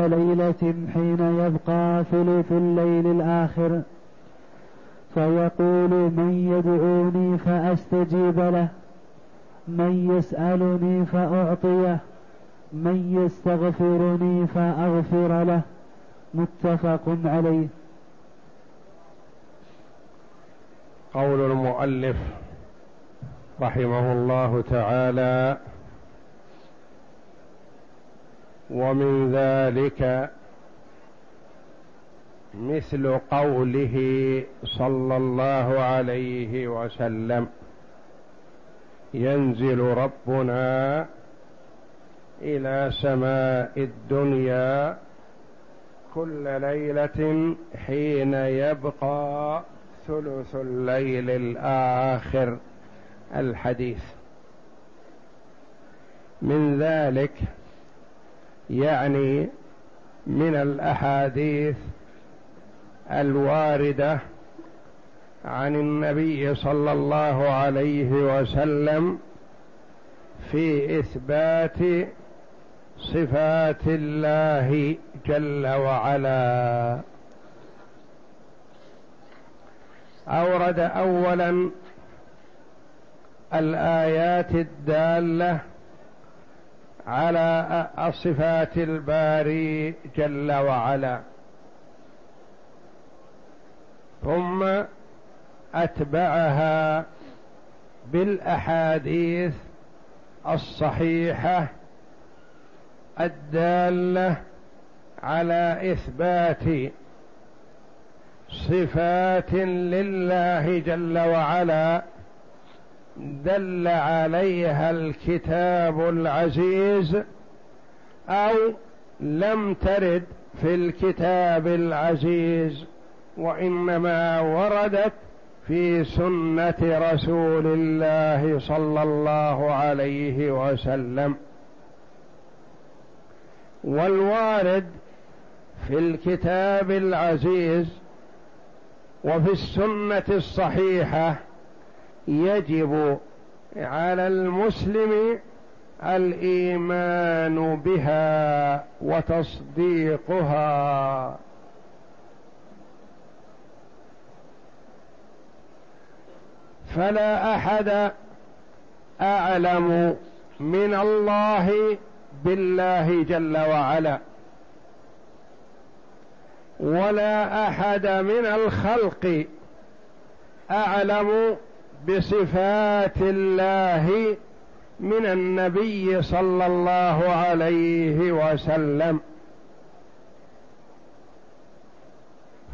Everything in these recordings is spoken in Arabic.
ليلة حين يبقى ثلث الليل الآخر فيقول من يدعوني فأستجيب له من يسألني فأعطيه من يستغفرني فأغفر له متفق عليه. قول المؤلف رحمه الله تعالى ومن ذلك مثل قوله صلى الله عليه وسلم ينزل ربنا إلى سماء الدنيا كل ليلة حين يبقى ثلث الليل الآخر. الحديث. من ذلك يعني من الأحاديث الواردة عن النبي صلى الله عليه وسلم في إثبات صفات الله جل وعلا. أورد اولا الآيات الدالة على صفات الباري جل وعلا. ثم أتبعها بالأحاديث الصحيحة الدالة على إثبات صفات لله جل وعلا. دل عليها الكتاب العزيز أو لم ترد في الكتاب العزيز وإنما وردت في سنة رسول الله صلى الله عليه وسلم. والوارد في الكتاب العزيز وفي السنة الصحيحة يجب على المسلم الإيمان بها وتصديقها. فلا أحد أعلم من الله بالله جل وعلا ولا أحد من الخلق أعلم بصفات الله من النبي صلى الله عليه وسلم.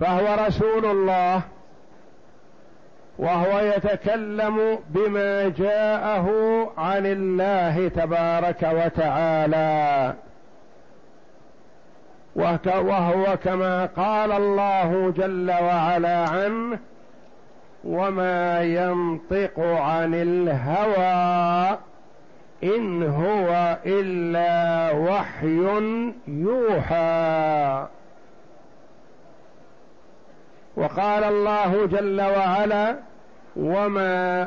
فهو رسول الله وهو يتكلم بما جاءه عن الله تبارك وتعالى. وهو كما قال الله جل وعلا عنه وما ينطق عن الهوى ان هو الا وحي يوحى وقال الله جل وعلا وما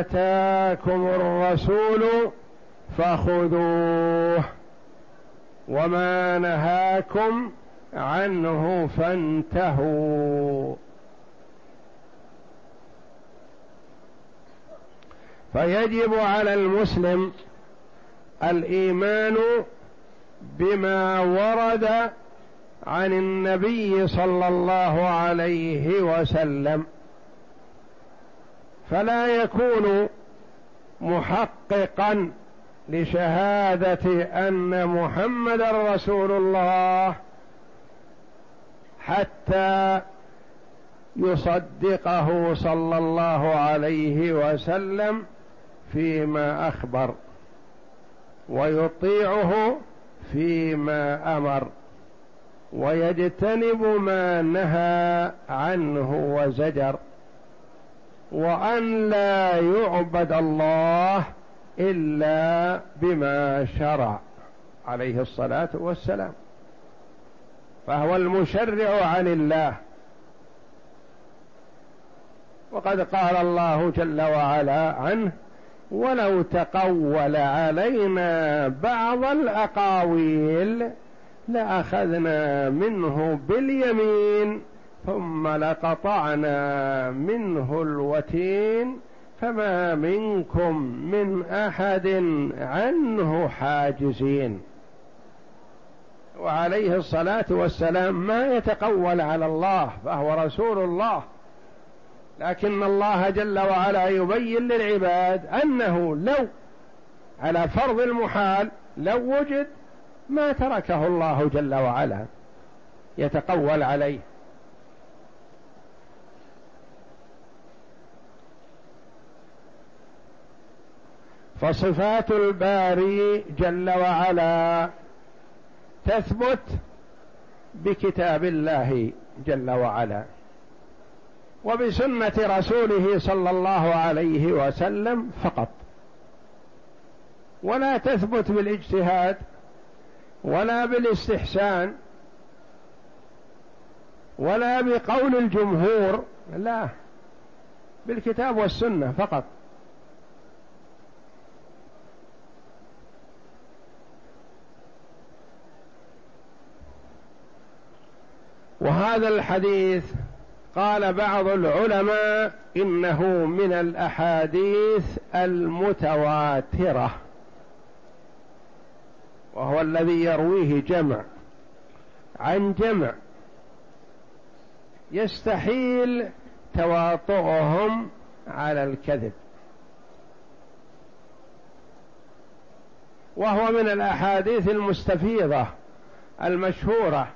اتاكم الرسول فخذوه وما نهاكم عنه فانتهوا فيجب على المسلم الإيمان بما ورد عن النبي صلى الله عليه وسلم. فلا يكون محققا لشهادة أن محمدا رسول الله حتى يصدقه صلى الله عليه وسلم فيما أخبر ويطيعه فيما أمر ويجتنب ما نهى عنه وزجر وأن لا يعبد الله إلا بما شرع عليه الصلاة والسلام. فهو المشرع عن الله. وقد قال الله جل وعلا عنه ولو تقول علينا بعض الأقاويل لأخذنا منه باليمين ثم لقطعنا منه الوتين فما منكم من أحد عنه حاجزين. وعليه الصلاة والسلام ما يتقول على الله فهو رسول الله. لكن الله جل وعلا يبين للعباد أنه لو على فرض المحال لو وجد ما تركه الله جل وعلا يتقول عليه. فصفات الباري جل وعلا تثبت بكتاب الله جل وعلا. وبسنة رسوله صلى الله عليه وسلم فقط. ولا تثبت بالاجتهاد ولا بالاستحسان ولا بقول الجمهور لا بالكتاب والسنة فقط. وهذا الحديث قال بعض العلماء إنه من الأحاديث المتواترة وهو الذي يرويه جمع عن جمع يستحيل تواطؤهم على الكذب. وهو من الأحاديث المستفيضة المشهورة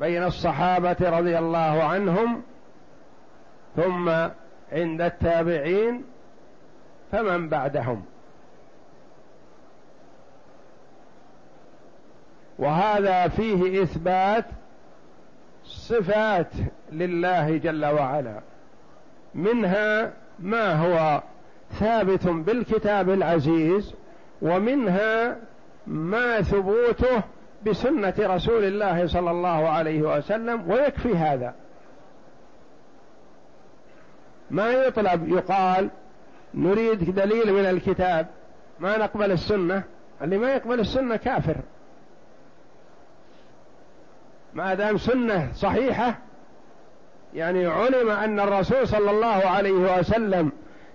بين الصحابة رضي الله عنهم ثم عند التابعين فمن بعدهم. وهذا فيه إثبات صفات لله جل وعلا. منها ما هو ثابت بالكتاب العزيز ومنها ما ثبوته بسنة رسول الله صلى الله عليه وسلم ويكفي هذا. ما يطلب يقال نريد دليل من الكتاب ما نقبل السنة. اللي ما يقبل السنة كافر. ما دام سنة صحيحة يعني علم أن الرسول صلى الله عليه وسلم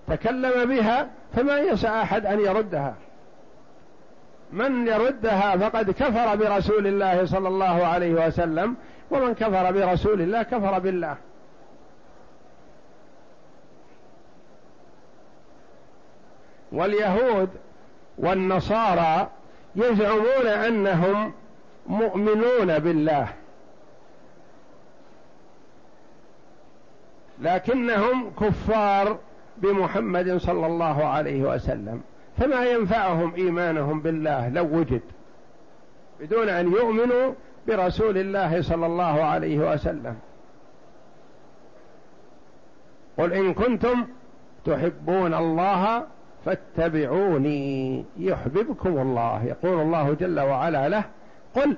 تكلم بها فما يسع أحد أن يردها. من يردها فقد كفر برسول الله صلى الله عليه وسلم ومن كفر برسول الله كفر بالله. واليهود والنصارى يزعمون أنهم مؤمنون بالله. لكنهم كفار بمحمد صلى الله عليه وسلم. فما ينفعهم إيمانهم بالله لو وجد بدون أن يؤمنوا برسول الله صلى الله عليه وسلم. قل إن كنتم تحبون الله فاتبعوني يحببكم الله. يقول الله جل وعلا له قل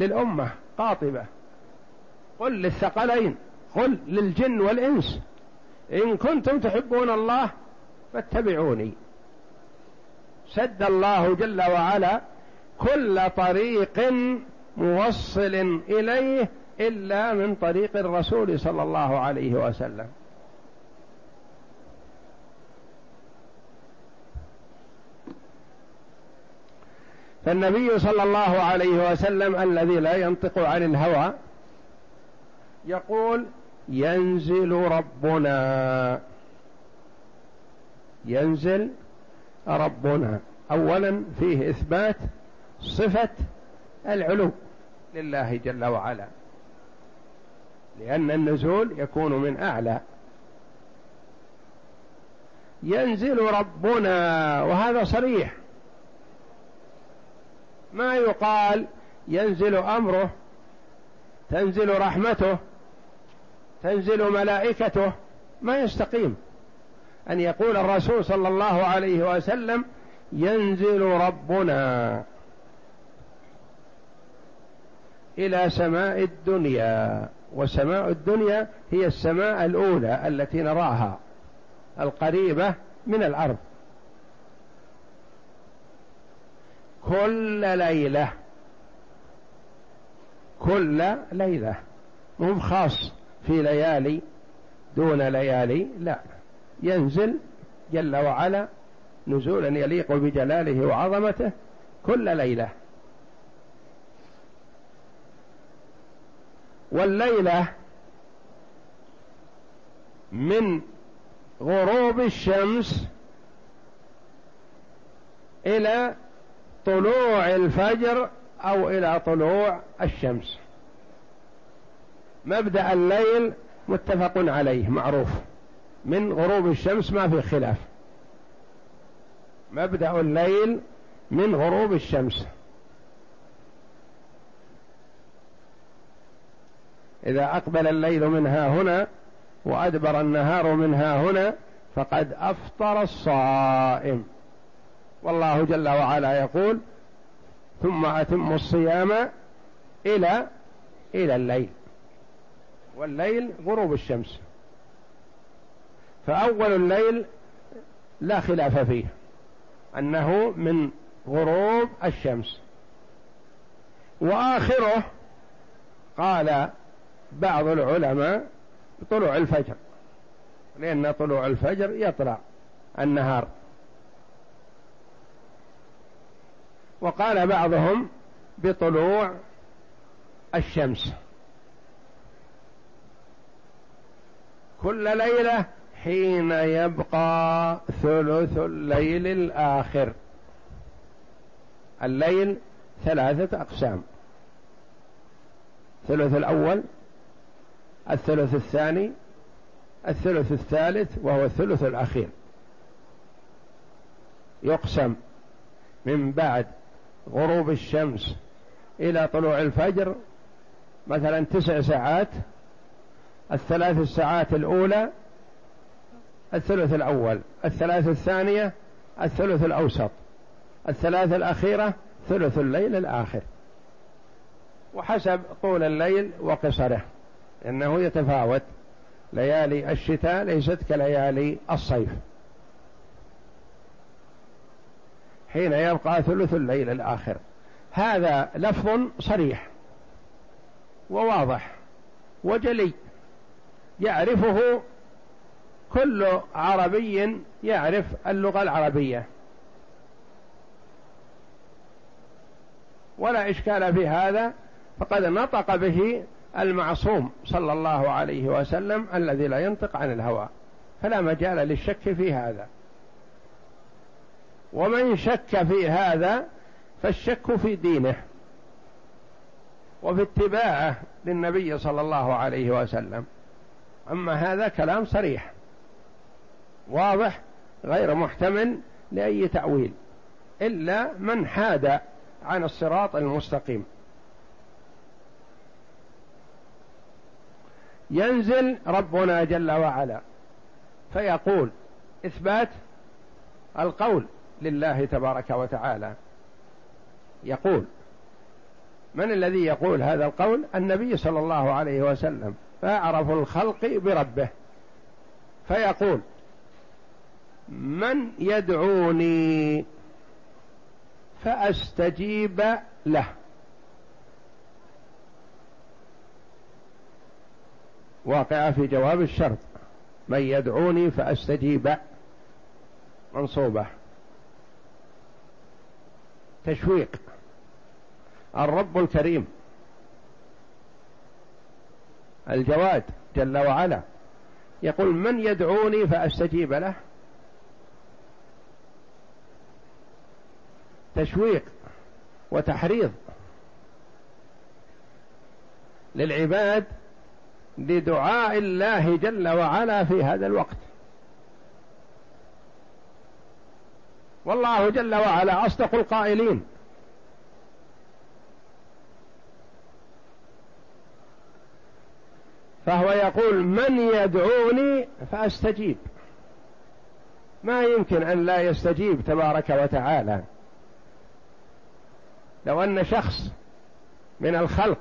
للأمة قاطبة قل للثقلين قل للجن والإنس إن كنتم تحبون الله فاتبعوني. سد الله جل وعلا كل طريق موصل إليه إلا من طريق الرسول صلى الله عليه وسلم. فالنبي صلى الله عليه وسلم الذي لا ينطق عن الهوى يقول ينزل ربنا. ينزل ربنا. اولا فيه إثبات صفة العلو لله جل وعلا. لأن النزول يكون من أعلى. ينزل ربنا وهذا صريح. ما يقال ينزل أمره تنزل رحمته تنزل ملائكته. ما يستقيم. أن يقول الرسول صلى الله عليه وسلم ينزل ربنا إلى سماء الدنيا. وسماء الدنيا هي السماء الأولى التي نراها القريبة من الأرض. كل ليلة كل ليلة. مو خاص في ليالي دون ليالي لا. ينزل جل وعلا نزولا يليق بجلاله وعظمته كل ليلة. والليلة من غروب الشمس إلى طلوع الفجر أو إلى طلوع الشمس. مبدأ الليل متفق عليه معروف. من غروب الشمس ما في خلاف. مبدأ الليل من غروب الشمس. إذا أقبل الليل منها هنا وأدبر النهار منها هنا فقد أفطر الصائم. والله جل وعلا يقول ثم أتم الصيام إلى إلى الليل. والليل غروب الشمس. فأول الليل لا خلاف فيه أنه من غروب الشمس. وآخره قال بعض العلماء طلوع الفجر لأن طلوع الفجر يطلع النهار. وقال بعضهم بطلوع الشمس. كل ليلة حين يبقى ثلث الليل الآخر. الليل ثلاثة أقسام. الثلث الأول الثلث الثاني الثلث الثالث وهو الثلث الأخير. يقسم من بعد غروب الشمس إلى طلوع الفجر مثلا تسع ساعات. الثلاث الساعات الأولى الثلث الأول الثلاث الثانية الثلث الأوسط الثلاث الأخيرة ثلث الليل الآخر. وحسب طول الليل وقصره إنه يتفاوت. ليالي الشتاء ليست كليالي الصيف. حين يبقى ثلث الليل الآخر. هذا لفظ صريح وواضح وجلي يعرفه كل عربي يعرف اللغة العربية. ولا إشكال في هذا فقد نطق به المعصوم صلى الله عليه وسلم الذي لا ينطق عن الهوى. فلا مجال للشك في هذا. ومن شك في هذا فالشك في دينه وفي اتباعه للنبي صلى الله عليه وسلم. أما هذا كلام صريح. واضح غير محتمل لأي تأويل إلا من حاد عن الصراط المستقيم. ينزل ربنا جل وعلا فيقول إثبات القول لله تبارك وتعالى. يقول من الذي يقول هذا القول؟ النبي صلى الله عليه وسلم. فأعرف الخلق بربه. فيقول من يدعوني فأستجيب له. واقعة في جواب الشرط. من يدعوني فأستجيب منصوبة. تشويق. الرب الكريم. الجواد جل وعلا. يقول من يدعوني فأستجيب له. تشويق وتحريض للعباد لدعاء الله جل وعلا في هذا الوقت. والله جل وعلا أصدق القائلين. فهو يقول من يدعوني فأستجيب. ما يمكن أن لا يستجيب تبارك وتعالى. لو أن شخص من الخلق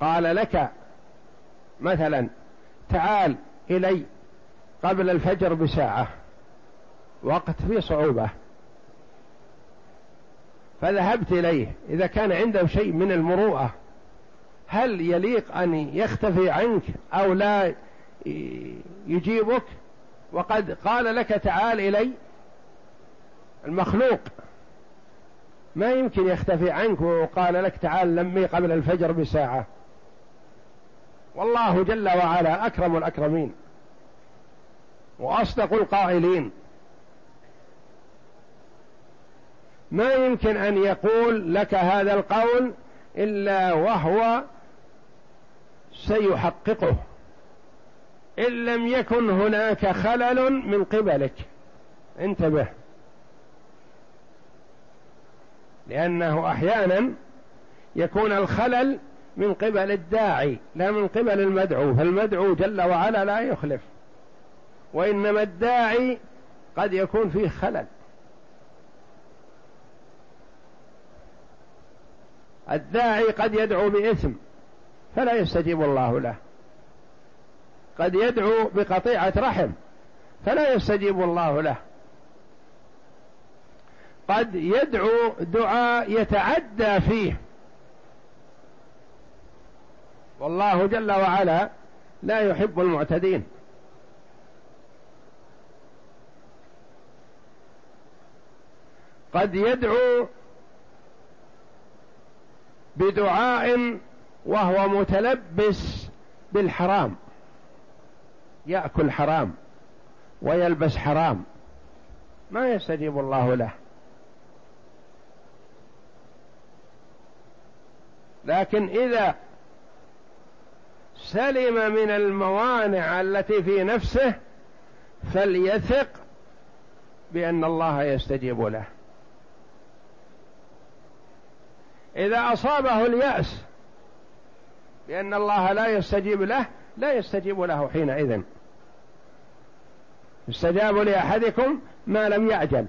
قال لك مثلا تعال إلي قبل الفجر بساعة وقت فيه صعوبة فذهبت إليه إذا كان عنده شيء من المروءة هل يليق أن يختفي عنك أو لا يجيبك؟ وقد قال لك تعال إلي المخلوق ما يمكن يختفي عنك وقال لك تعال لمي قبل الفجر بساعة. والله جل وعلا أكرم الأكرمين. وأصدق القائلين. ما يمكن أن يقول لك هذا القول إلا وهو سيحققه. إن لم يكن هناك خلل من قبلك. انتبه. لأنه أحيانا يكون الخلل من قبل الداعي لا من قبل المدعو فالمدعو جل وعلا لا يخلف. وإنما الداعي قد يكون فيه خلل. الداعي قد يدعو بإثم فلا يستجيب الله له. قد يدعو بقطيعة رحم فلا يستجيب الله له. قد يدعو دعاء يتعدى فيه. والله جل وعلا لا يحب المعتدين. قد يدعو بدعاء وهو متلبس بالحرام. يأكل حرام ويلبس حرام. ما يستجيب الله له. لكن إذا سلم من الموانع التي في نفسه فليثق بأن الله يستجيب له. إذا أصابه اليأس بأن الله لا يستجيب له لا يستجيب له حينئذ. استجاب لأحدكم ما لم يعجل.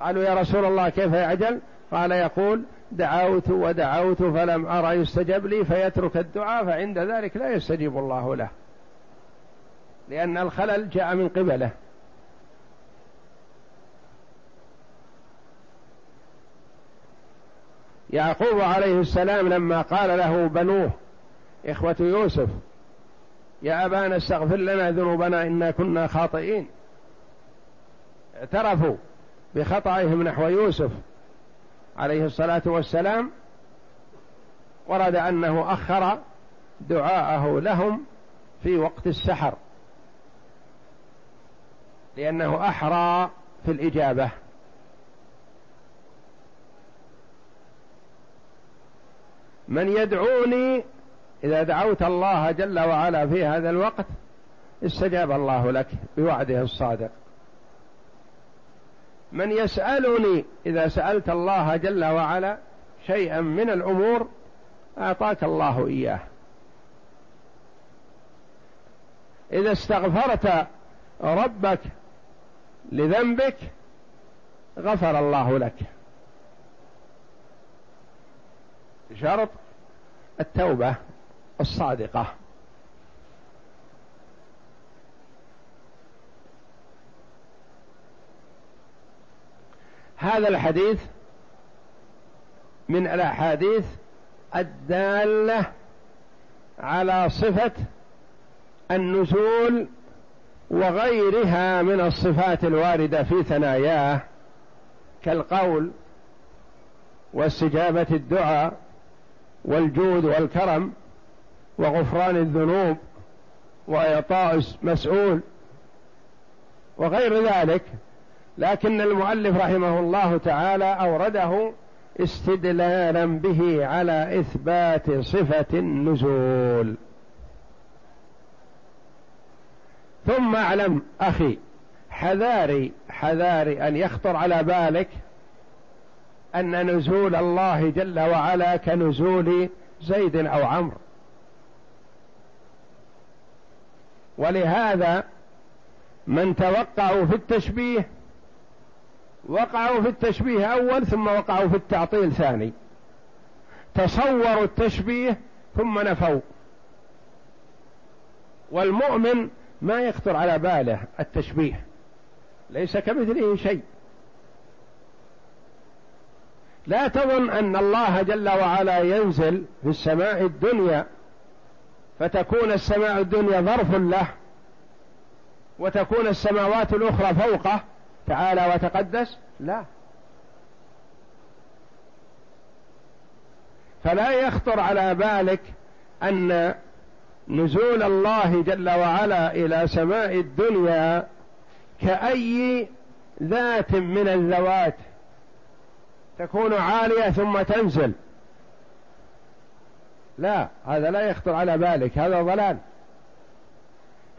قالوا يا رسول الله كيف يعجل؟ قال يقول دعوت ودعوت فلم أرى يستجب لي فيترك الدعاء فعند ذلك لا يستجيب الله له. لأن الخلل جاء من قبله. يعقوب عليه السلام لما قال له بنوه إخوة يوسف يا أبانا استغفر لنا ذنوبنا إنا كنا خاطئين. اعترفوا بخطئهم نحو يوسف. عليه الصلاة والسلام ورد أنه أخر دعاءه لهم في وقت السحر لأنه أحرى في الإجابة. من يدعوني إذا دعوت الله جل وعلا في هذا الوقت استجاب الله لك بوعده الصادق. من يسألني إذا سألت الله جل وعلا شيئا من الأمور أعطاك الله إياه. إذا استغفرت ربك لذنبك غفر الله لك. شرط التوبة الصادقة. هذا الحديث من الأحاديث الدالة على صفة النزول وغيرها من الصفات الواردة في ثناياه كالقول واستجابة الدعاء والجود والكرم وغفران الذنوب وإعطاء مسؤول وغير ذلك. لكن المؤلف رحمه الله تعالى أورده استدلالا به على إثبات صفة النزول. ثم أعلم أخي حذاري حذاري أن يخطر على بالك أن نزول الله جل وعلا كنزول زيد أو عمرو. ولهذا من توقعوا في التشبيه وقعوا في التشبيه أول ثم وقعوا في التعطيل ثاني. تصوروا التشبيه ثم نفوا. والمؤمن ما يخطر على باله التشبيه ليس كمثله شيء. لا تظن أن الله جل وعلا ينزل في السماء الدنيا فتكون السماء الدنيا ظرف له وتكون السماوات الأخرى فوقه. تعالى وتقدس؟ لا. فلا يخطر على بالك أن نزول الله جل وعلا إلى سماء الدنيا كأي ذات من الذوات تكون عالية ثم تنزل. لا هذا لا يخطر على بالك هذا ضلال.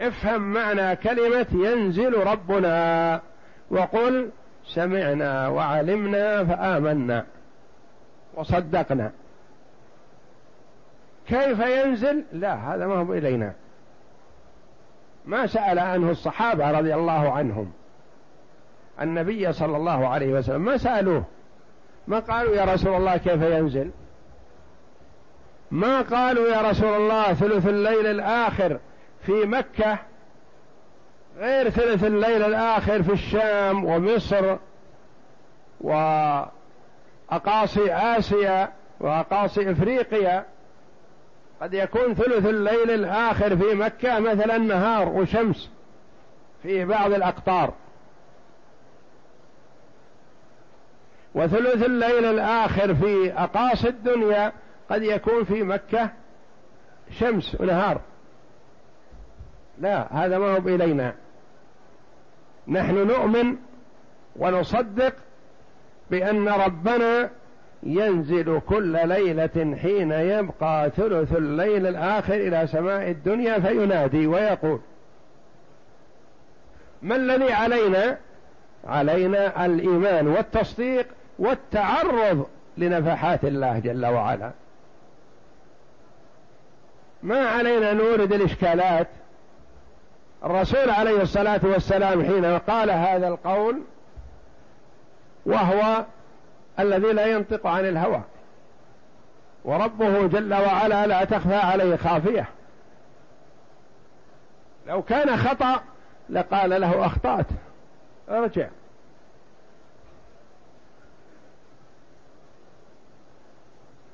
افهم معنى كلمة ينزل ربنا. وقل سمعنا وعلمنا فآمنا وصدقنا. كيف ينزل؟ لا هذا ما هو إلينا. ما سأل عنه الصحابة رضي الله عنهم. النبي صلى الله عليه وسلم ما سألوه. ما قالوا يا رسول الله كيف ينزل؟ ما قالوا يا رسول الله ثلث الليل الآخر في مكة غير ثلث الليل الآخر في الشام ومصر وأقاصي آسيا وأقاصي إفريقيا قد يكون ثلث الليل الآخر في مكة مثلا نهار وشمس في بعض الأقطار. وثلث الليل الآخر في أقاصي الدنيا قد يكون في مكة شمس ونهار. لا هذا ما هو إلينا نحن نؤمن ونصدق بأن ربنا ينزل كل ليلة حين يبقى ثلث الليل الآخر إلى سماء الدنيا فينادي ويقول ما الذي علينا؟ علينا الإيمان والتصديق والتعرض لنفحات الله جل وعلا. ما علينا نورد الإشكالات الرسول عليه الصلاة والسلام حين قال هذا القول وهو الذي لا ينطق عن الهوى وربه جل وعلا لا تخفى عليه خافية. لو كان خطأ لقال له أخطأت. ارجع.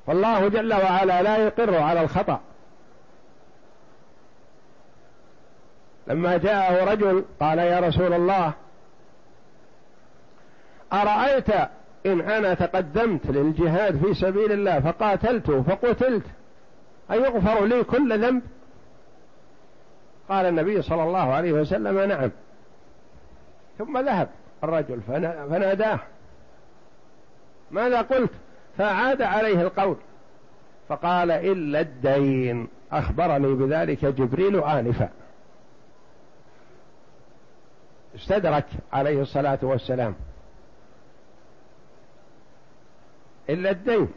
فالله جل وعلا لا يقر على الخطأ. لما جاءه رجل قال يا رسول الله أرأيت إن أنا تقدمت للجهاد في سبيل الله فقاتلت فقتلت أيغفر لي كل ذنب؟ قال النبي صلى الله عليه وسلم نعم. ثم ذهب الرجل فناداه. ماذا قلت؟ فعاد عليه القول. فقال إلا الدين أخبرني بذلك جبريل آنفا. استدرك عليه الصلاة والسلام. إلا الدين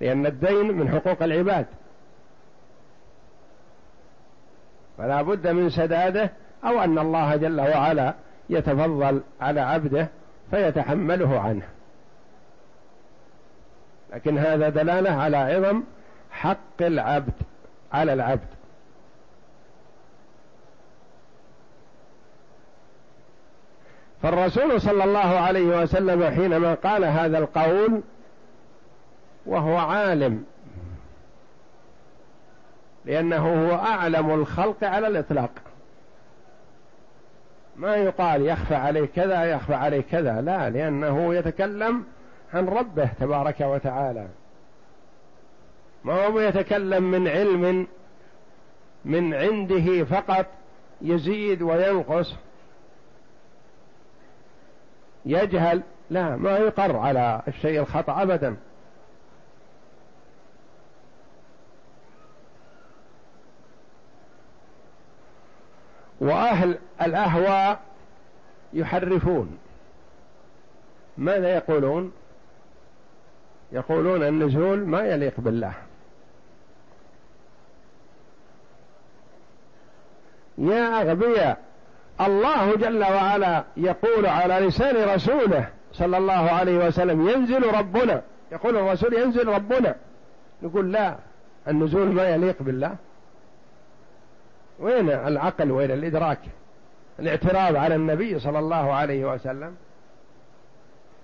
لأن الدين من حقوق العباد. فلا بد من سداده أو أن الله جل وعلا يتفضل على عبده فيتحمله عنه. لكن هذا دلالة على عظم حق العبد على العبد. فالرسول صلى الله عليه وسلم حينما قال هذا القول وهو عالم لأنه هو أعلم الخلق على الإطلاق. ما يقال يخفى عليه كذا يخفى عليه كذا لا لأنه يتكلم عن ربه تبارك وتعالى. ما هو يتكلم من علم من عنده فقط يزيد وينقص. يجهل. لا ما يقر على الشيء الخطأ أبدا. وأهل الأهواء يحرفون. ماذا يقولون؟ يقولون النزول ما يليق بالله. يا أغبياء الله جل وعلا يقول على لسان رسوله صلى الله عليه وسلم ينزل ربنا. يقول الرسول ينزل ربنا. نقول لا النزول ما يليق بالله. وين العقل؟ وين الإدراك؟ الاعتراض على النبي صلى الله عليه وسلم.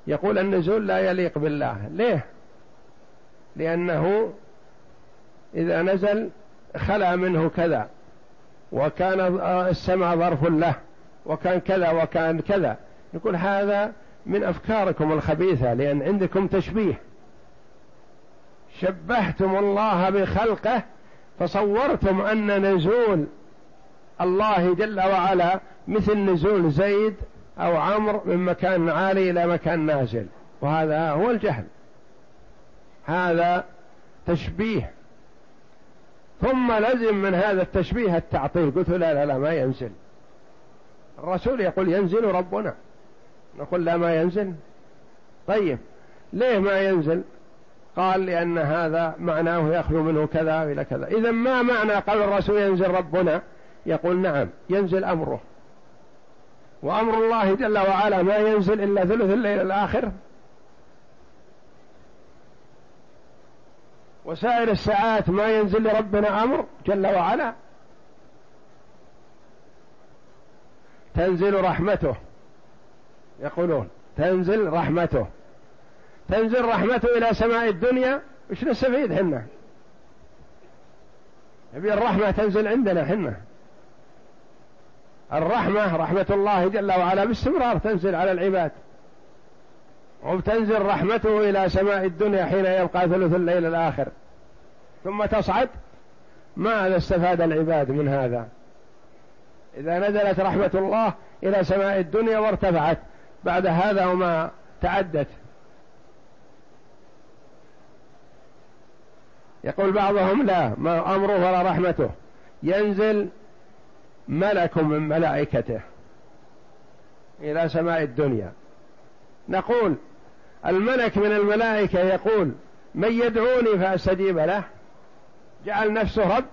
يقول النزول لا يليق بالله. ليه؟ لأنه إذا نزل خلا منه كذا. وكان السماء ظرف له وكان كذا وكان كذا. يقول هذا من أفكاركم الخبيثة لأن عندكم تشبيه. شبهتم الله بخلقه فصورتم أن نزول الله جل وعلا مثل نزول زيد أو عمرو من مكان عالي إلى مكان نازل. وهذا هو الجهل. هذا تشبيه. ثم لزم من هذا التشبيه التعطيل. قلت لا لا لا ما ينزل. الرسول يقول ينزل ربنا. نقول لا ما ينزل. طيب ليه ما ينزل؟ قال لأن هذا معناه يخلو منه كذا إلى كذا. إذا ما معنى قال الرسول ينزل ربنا؟ يقول نعم ينزل أمره. وأمر الله جل وعلا ما ينزل إلا ثلث الليل الآخر. وسائر الساعات ما ينزل لربنا أمر جل وعلا. تنزل رحمته. يقولون تنزل رحمته. تنزل رحمته إلى سماء الدنيا. وش نستفيد حنا؟ نبي الرحمة تنزل عندنا حنا. الرحمة رحمة الله جل وعلا باستمرار تنزل على العباد. وتنزل رحمته إلى سماء الدنيا حين يبقى ثلث الليل الآخر. ثم تصعد ماذا استفاد العباد من هذا. إذا نزلت رحمة الله إلى سماء الدنيا وارتفعت بعد هذا وما تعدت. يقول بعضهم لا ما أمره ولا رحمته. ينزل ملك من ملائكته إلى سماء الدنيا. نقول الملك من الملائكة يقول من يدعوني فأستجيب له؟ جعل نفسه رب.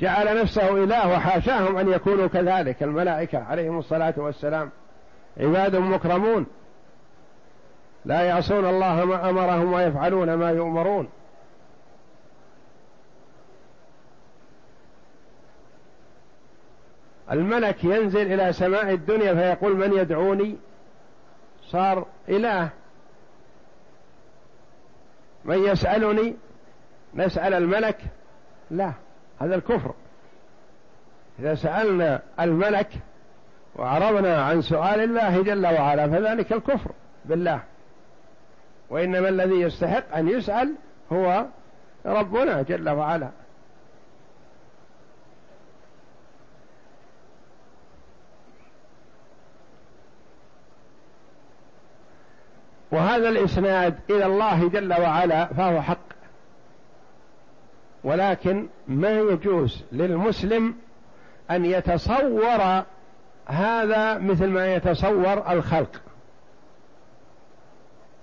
جعل نفسه إله وحاشاهم أن يكونوا كذلك. الملائكة عليهم الصلاة والسلام عباد مكرمون. لا يعصون الله ما أمرهم ويفعلون ما يؤمرون. الملك ينزل إلى سماء الدنيا فيقول من يدعوني؟ صار إله. من يسألني؟ نسأل الملك؟ لا هذا الكفر. إذا سألنا الملك وعرضنا عن سؤال الله جل وعلا فذلك الكفر بالله. وإنما الذي يستحق أن يسأل هو ربنا جل وعلا. وهذا الإسناد إلى الله جل وعلا فهو حق. ولكن ما يجوز للمسلم أن يتصور هذا مثل ما يتصور الخلق.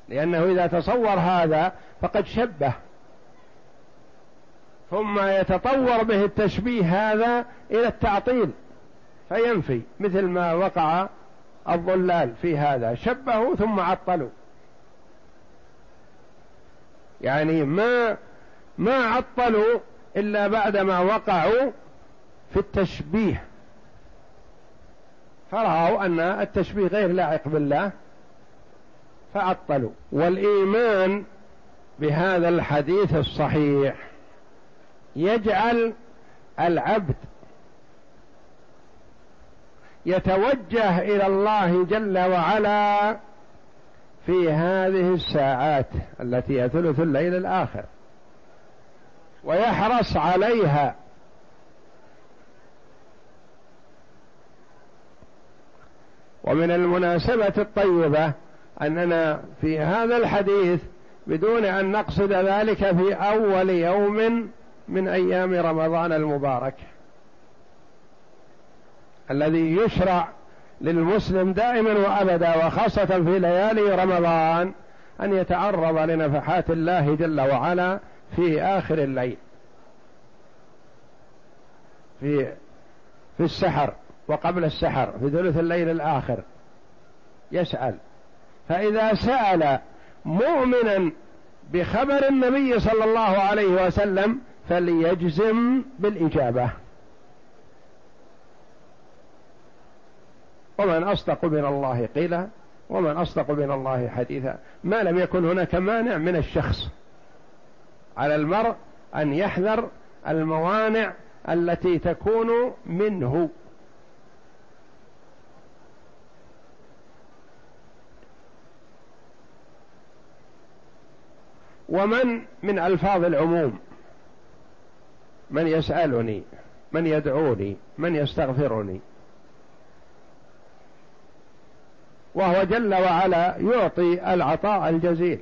لأنه إذا تصور هذا فقد شبه. ثم يتطور به التشبيه هذا إلى التعطيل. فينفي مثل ما وقع الضلال في هذا. شبهوا ثم عطلوا. يعني ما ما عطلوا إلا بعدما وقعوا في التشبيه. فرأوا أن التشبيه غير لائق بالله فعطلوا. والإيمان بهذا الحديث الصحيح يجعل العبد يتوجه إلى الله جل وعلا في هذه الساعات التي هي ثلث الليل الآخر. ويحرص عليها. ومن المناسبة الطيبة أننا في هذا الحديث بدون أن نقصد ذلك في أول يوم من أيام رمضان المبارك. الذي يشرع للمسلم دائما وابدا وخاصة في ليالي رمضان أن يتعرض لنفحات الله جل وعلا في آخر الليل. في في السحر وقبل السحر في ثلث الليل الآخر. يسأل. فإذا سأل مؤمنا بخبر النبي صلى الله عليه وسلم فليجزم بالإجابة. ومن أصدق من الله قيلا ومن أصدق من الله حديثا. ما لم يكن هناك مانع من الشخص على المرء أن يحذر الموانع التي تكون منه. ومن من ألفاظ العموم؟ من يسألني من يدعوني من يستغفرني. وهو جل وعلا يعطي العطاء الجزيل.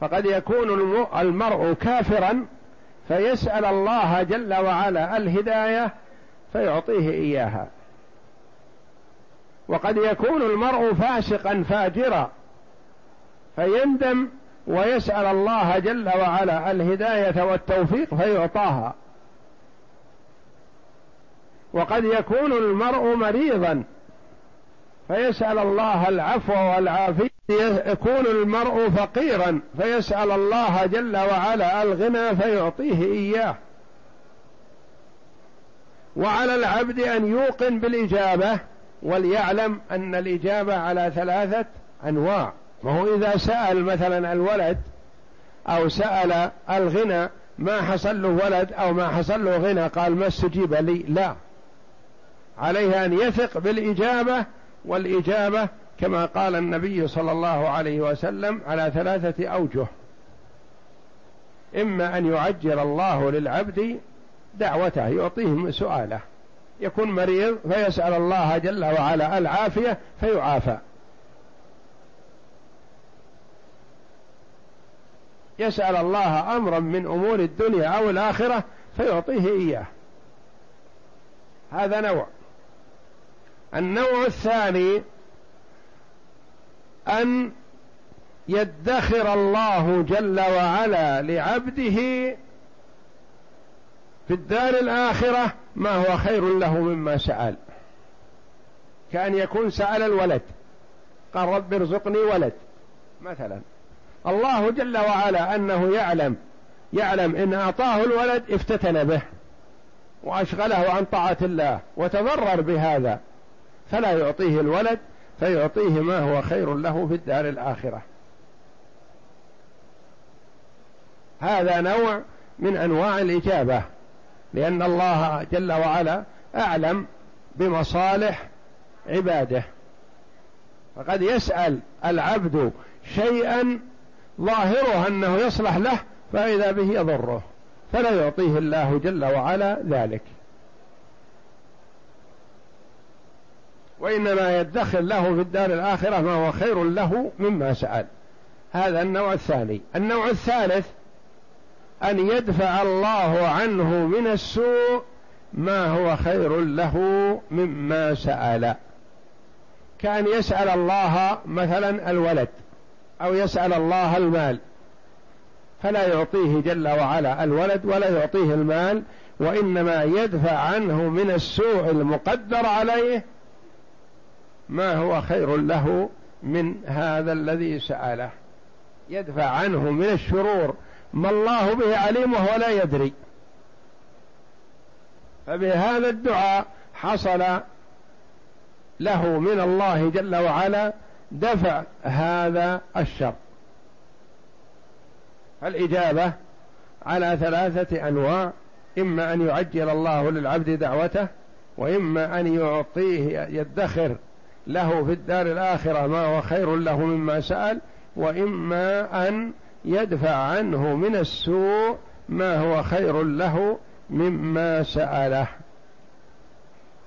فقد يكون المرء كافرا فيسأل الله جل وعلا الهداية فيعطيه إياها. وقد يكون المرء فاسقا فاجرا فيندم ويسأل الله جل وعلا الهداية والتوفيق فيعطاها. وقد يكون المرء مريضا. فيسأل الله العفو والعافية يكون المرء فقيرا. فيسأل الله جل وعلا الغنى فيعطيه إياه. وعلى العبد أن يوقن بالإجابة وليعلم أن الإجابة على ثلاثة أنواع. وهو إذا سأل مثلا الولد أو سأل الغنى ما حصل له ولد أو ما حصل له غنى قال ما استجيب لي؟ لا. عليه أن يثق بالإجابة والإجابة كما قال النبي صلى الله عليه وسلم على ثلاثة أوجه. إما أن يعجل الله للعبد دعوته يعطيه سؤاله. يكون مريض فيسأل الله جل وعلا العافية فيعافى. يسأل الله أمرا من أمور الدنيا أو الآخرة فيعطيه إياه. هذا نوع. النوع الثاني أن يدخر الله جل وعلا لعبده في الدار الآخرة ما هو خير له مما سأل. كأن يكون سأل الولد قال رب ارزقني ولد مثلا. الله جل وعلا أنه يعلم يعلم إن أعطاه الولد افتتن به وأشغله عن طاعة الله وتضرر بهذا. فلا يعطيه الولد فيعطيه ما هو خير له في الدار الآخرة. هذا نوع من أنواع الإجابة لأن الله جل وعلا أعلم بمصالح عباده. فقد يسأل العبد شيئا ظاهره أنه يصلح له فإذا به يضره. فلا يعطيه الله جل وعلا ذلك. وإنما يدخر له في الدار الآخرة ما هو خير له مما سأل. هذا النوع الثاني. النوع الثالث أن يدفع الله عنه من السوء ما هو خير له مما سأل. كأن يسأل الله مثلا الولد أو يسأل الله المال. فلا يعطيه جل وعلا الولد ولا يعطيه المال وإنما يدفع عنه من السوء المقدر عليه ما هو خير له من هذا الذي سأله. يدفع عنه من الشرور. ما الله به عليم وهو لا يدري. فبهذا الدعاء حصل له من الله جل وعلا دفع هذا الشر. الإجابة على ثلاثة أنواع. إما أن يعجل الله للعبد دعوته وإما أن يعطيه يدخر له في الدار الآخرة ما هو خير له مما سأل وإما أن يدفع عنه من السوء ما هو خير له مما سأله.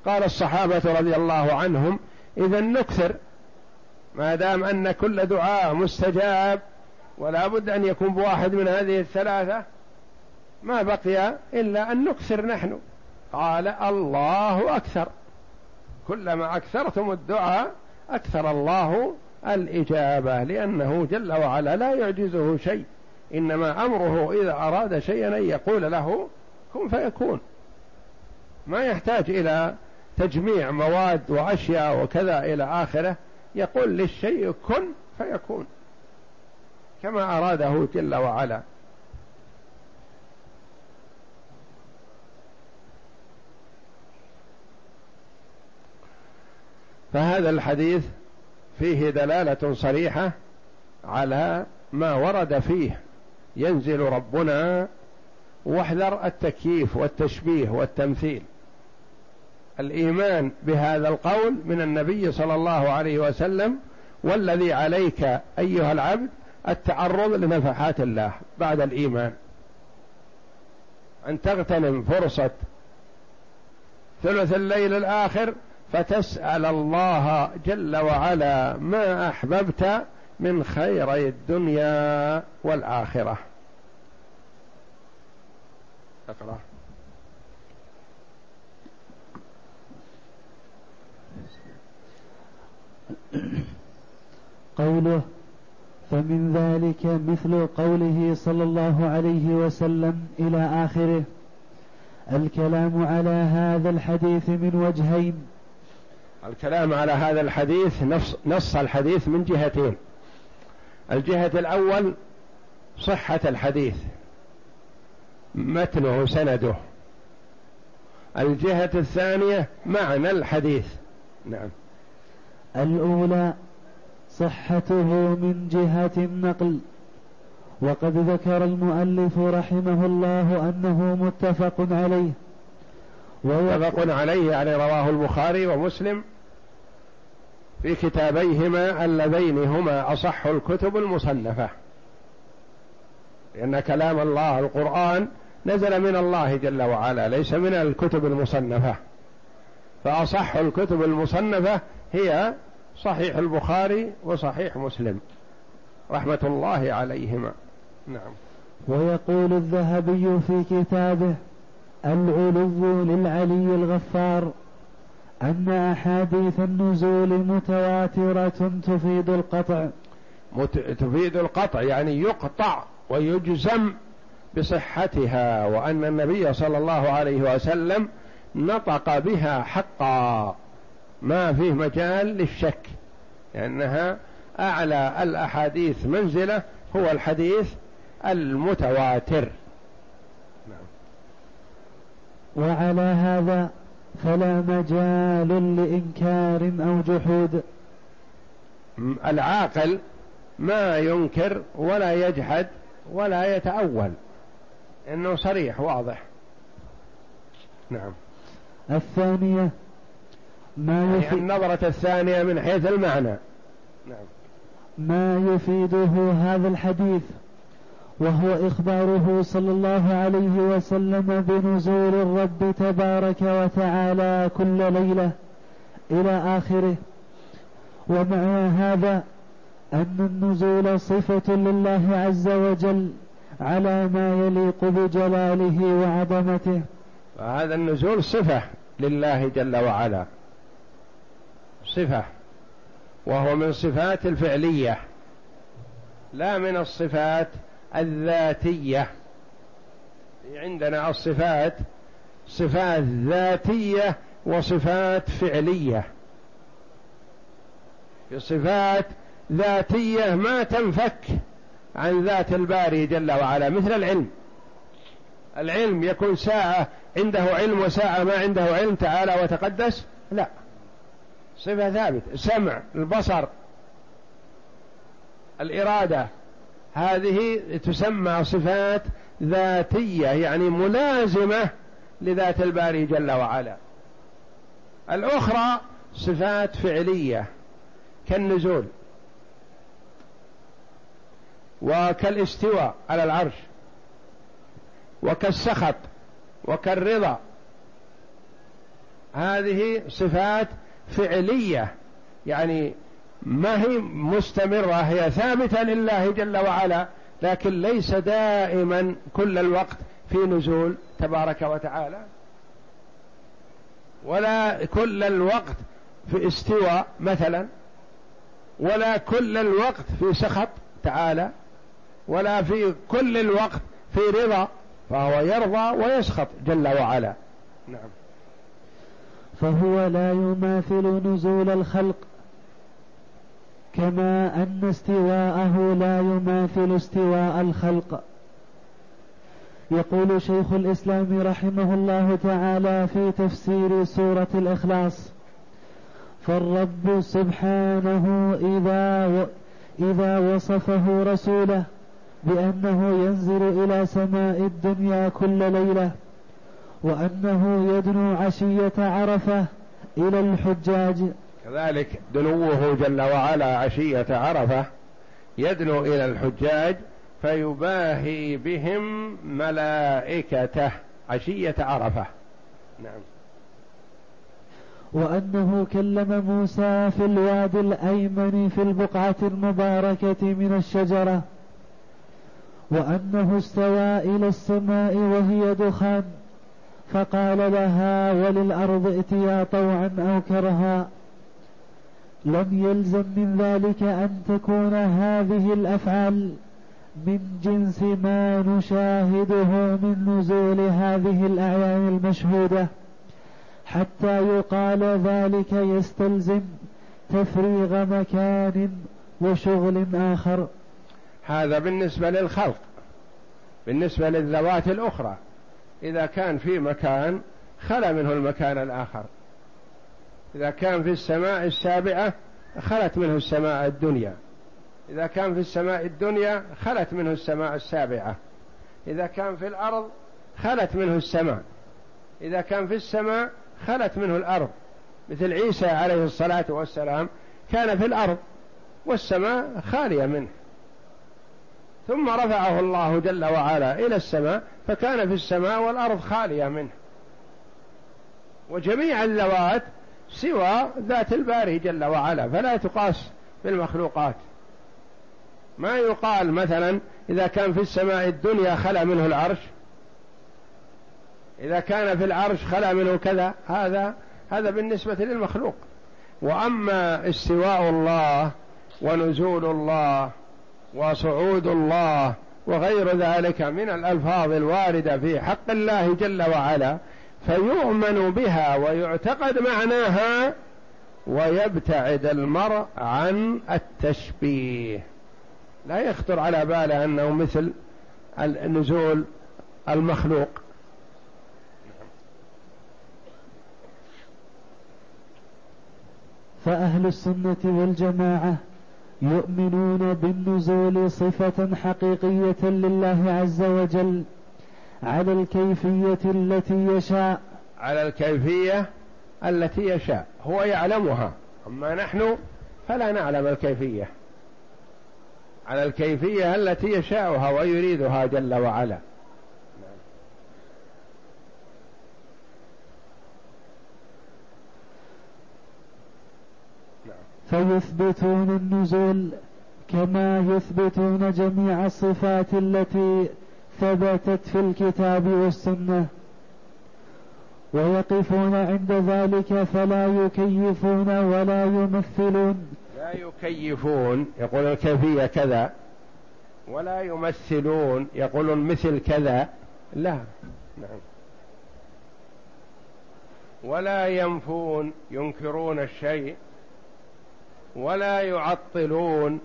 قال الصحابة رضي الله عنهم إذا نكثر ما دام أن كل دعاء مستجاب ولا بد أن يكون بواحد من هذه الثلاثة ما بقي إلا أن نكثر نحن. قال الله أكثر. كلما أكثرتم الدعاء أكثر الله الإجابة لأنه جل وعلا لا يعجزه شيء. إنما أمره إذا أراد شيئا أن يقول له كن فيكون. ما يحتاج إلى تجميع مواد وأشياء وكذا إلى آخره. يقول للشيء كن فيكون. كما أراده جل وعلا. فهذا الحديث فيه دلالة صريحة على ما ورد فيه. ينزل ربنا واحذر التكييف والتشبيه والتمثيل. الإيمان بهذا القول من النبي صلى الله عليه وسلم والذي عليك أيها العبد التعرض لنفحات الله بعد الإيمان. أن تغتنم فرصة ثلث الليل الآخر فتسأل الله جل وعلا ما أحببت من خيري الدنيا والآخرة. أقرأ. قوله فمن ذلك مثل قوله صلى الله عليه وسلم إلى آخره الكلام على هذا الحديث من وجهين الكلام على هذا الحديث نص, نص الحديث من جهتين. الجهة الأول صحة الحديث متنه سنده. الجهة الثانية معنى الحديث. نعم. الأولى صحته من جهة النقل. وقد ذكر المؤلف رحمه الله أنه متفق عليه. متفق عليه يعني رواه البخاري ومسلم. في كتابيهما اللذين هما أصح الكتب المصنفة. لأن كلام الله القرآن نزل من الله جل وعلا ليس من الكتب المصنفة. فأصح الكتب المصنفة هي صحيح البخاري وصحيح مسلم. رحمة الله عليهما. نعم. ويقول الذهبي في كتابه العلو للعلي الغفار. أن أحاديث النزول متواترة تفيد القطع مت... تفيد القطع يعني يقطع ويجزم بصحتها وأن النبي صلى الله عليه وسلم نطق بها حقا ما فيه مجال للشك لأنها أعلى الأحاديث منزلة هو الحديث المتواتر. وعلى هذا فلا مجال لإنكار أو جحود. العاقل ما ينكر ولا يجحد ولا يتأول. إنه صريح واضح. نعم. الثانية ما يعني يفيد النظرة الثانية من حيث المعنى. نعم. ما يفيده هذا الحديث. وهو إخباره صلى الله عليه وسلم بنزول الرب تبارك وتعالى كل ليلة إلى آخره. ومع هذا أن النزول صفة لله عز وجل على ما يليق بجلاله وعظمته. فهذا النزول صفة لله جل وعلا. صفة. وهو من صفات الفعلية. لا من الصفات الذاتية. عندنا الصفات صفات ذاتية وصفات فعلية. صفات ذاتية ما تنفك عن ذات الباري جل وعلا مثل العلم. العلم يكون ساعة عنده علم وساعة ما عنده علم تعالى وتقدس. لا. صفة ثابت سمع البصر الإرادة. هذه تسمى صفات ذاتية يعني ملازمة لذات الباري جل وعلا. الأخرى صفات فعلية كالنزول وكالاستواء على العرش وكالسخط وكالرضا. هذه صفات فعلية يعني ما هي مستمرة هي ثابتة لله جل وعلا لكن ليس دائما كل الوقت في نزول تبارك وتعالى. ولا كل الوقت في استواء مثلا ولا كل الوقت في سخط تعالى ولا في كل الوقت في رضا فهو يرضى ويسخط جل وعلا. نعم. فهو لا يماثل نزول الخلق كما أن استواءه لا يماثل استواء الخلق. يقول شيخ الإسلام رحمه الله تعالى في تفسير سورة الإخلاص فالرب سبحانه إذا و إذا وصفه رسوله بأنه ينزل إلى سماء الدنيا كل ليلة وأنه يدنو عشية عرفة إلى الحجاج. كذلك دنوه جل وعلا عشية عرفة يدنو إلى الحجاج فيباهي بهم ملائكته عشية عرفة. نعم. وأنه كلم موسى في الوادي الأيمن في البقعة المباركة من الشجرة وأنه استوى إلى السماء وهي دخان فقال لها وللأرض ائتيا طوعا أو كرها لم يلزم من ذلك أن تكون هذه الأفعال من جنس ما نشاهده من نزول هذه الأعيان المشهودة. حتى يقال ذلك يستلزم تفريغ مكان وشغل آخر. هذا بالنسبة للخلق بالنسبة للذوات الأخرى. إذا كان في مكان خلا منه المكان الآخر. إذا كان في السماء السابعة خلت منه السماء الدنيا. إذا كان في السماء الدنيا خلت منه السماء السابعة. إذا كان في الأرض خلت منه السماء. إذا كان في السماء خلت منه الأرض. مثل عيسى عليه الصلاة والسلام كان في الأرض والسماء خالية منه. ثم رفعه الله جل وعلا إلى السماء فكان في السماء والأرض خالية منه. وجميع اللوات سوى ذات الباري جل وعلا فلا تقاس بالمخلوقات. ما يقال مثلا إذا كان في السماء الدنيا خلا منه العرش إذا كان في العرش خلا منه كذا هذا هذا بالنسبة للمخلوق. وأما استواء الله ونزول الله وصعود الله وغير ذلك من الألفاظ الواردة في حق الله جل وعلا فيؤمن بها ويعتقد معناها ويبتعد المرء عن التشبيه. لا يخطر على باله أنه مثل النزول المخلوق. فأهل السنة والجماعة يؤمنون بالنزول صفة حقيقية لله عز وجل. على الكيفية التي يشاء. على الكيفية التي يشاء. هو يعلمها. أما نحن فلا نعلم الكيفية. على الكيفية التي يشاءها ويريدها جل وعلا. فيثبتون النزول كما يثبتون جميع الصفات التي ثبتت في الكتاب والسنة. ويقفون عند ذلك فلا يكيفون ولا يمثلون. لا يكيفون يقول الكيفية كذا. ولا يمثلون يقولون مثل كذا. لا نعم. ولا ينفون ينكرون الشيء. ولا يعطلون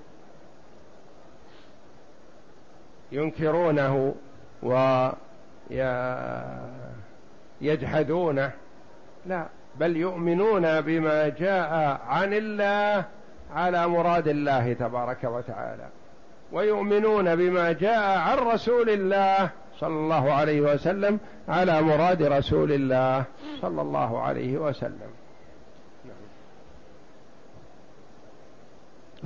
ينكرونه. ويجحدونه. لا بل يؤمنون بما جاء عن الله على مراد الله تبارك وتعالى. ويؤمنون بما جاء عن رسول الله صلى الله عليه وسلم على مراد رسول الله صلى الله عليه وسلم.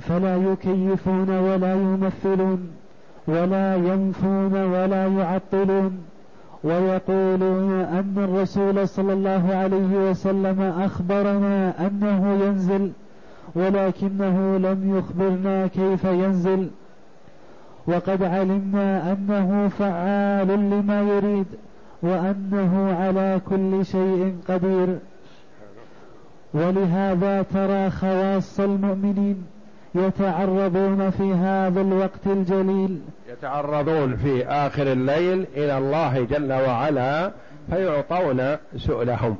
فلا يكيفون ولا يمثلون. ولا ينفون ولا يعطلون ويقولون أن الرسول صلى الله عليه وسلم أخبرنا أنه ينزل ولكنه لم يخبرنا كيف ينزل. وقد علمنا أنه فعال لما يريد وأنه على كل شيء قدير. ولهذا ترى خواص المؤمنين يتعرضون في هذا الوقت الجليل. يتعرضون في آخر الليل إلى الله جل وعلا فيعطون سؤلهم.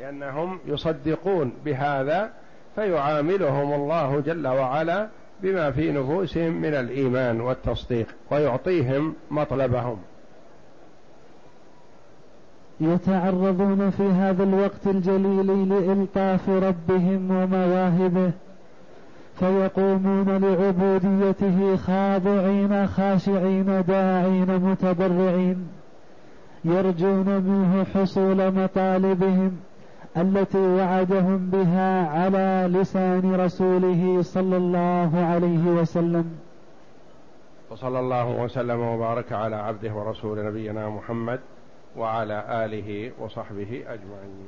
لأنهم يصدقون بهذا فيعاملهم الله جل وعلا بما في نفوسهم من الإيمان والتصديق ويعطيهم مطلبهم. يتعرضون في هذا الوقت الجليل لإلطاف ربهم ومواهبه. فيقومون لعبوديته خاضعين خاشعين داعين متضرعين. يرجون منه حصول مطالبهم التي وعدهم بها على لسان رسوله صلى الله عليه وسلم. وصلى الله وسلم وبارك على عبده ورسول نبينا محمد وعلى آله وصحبه أجمعين.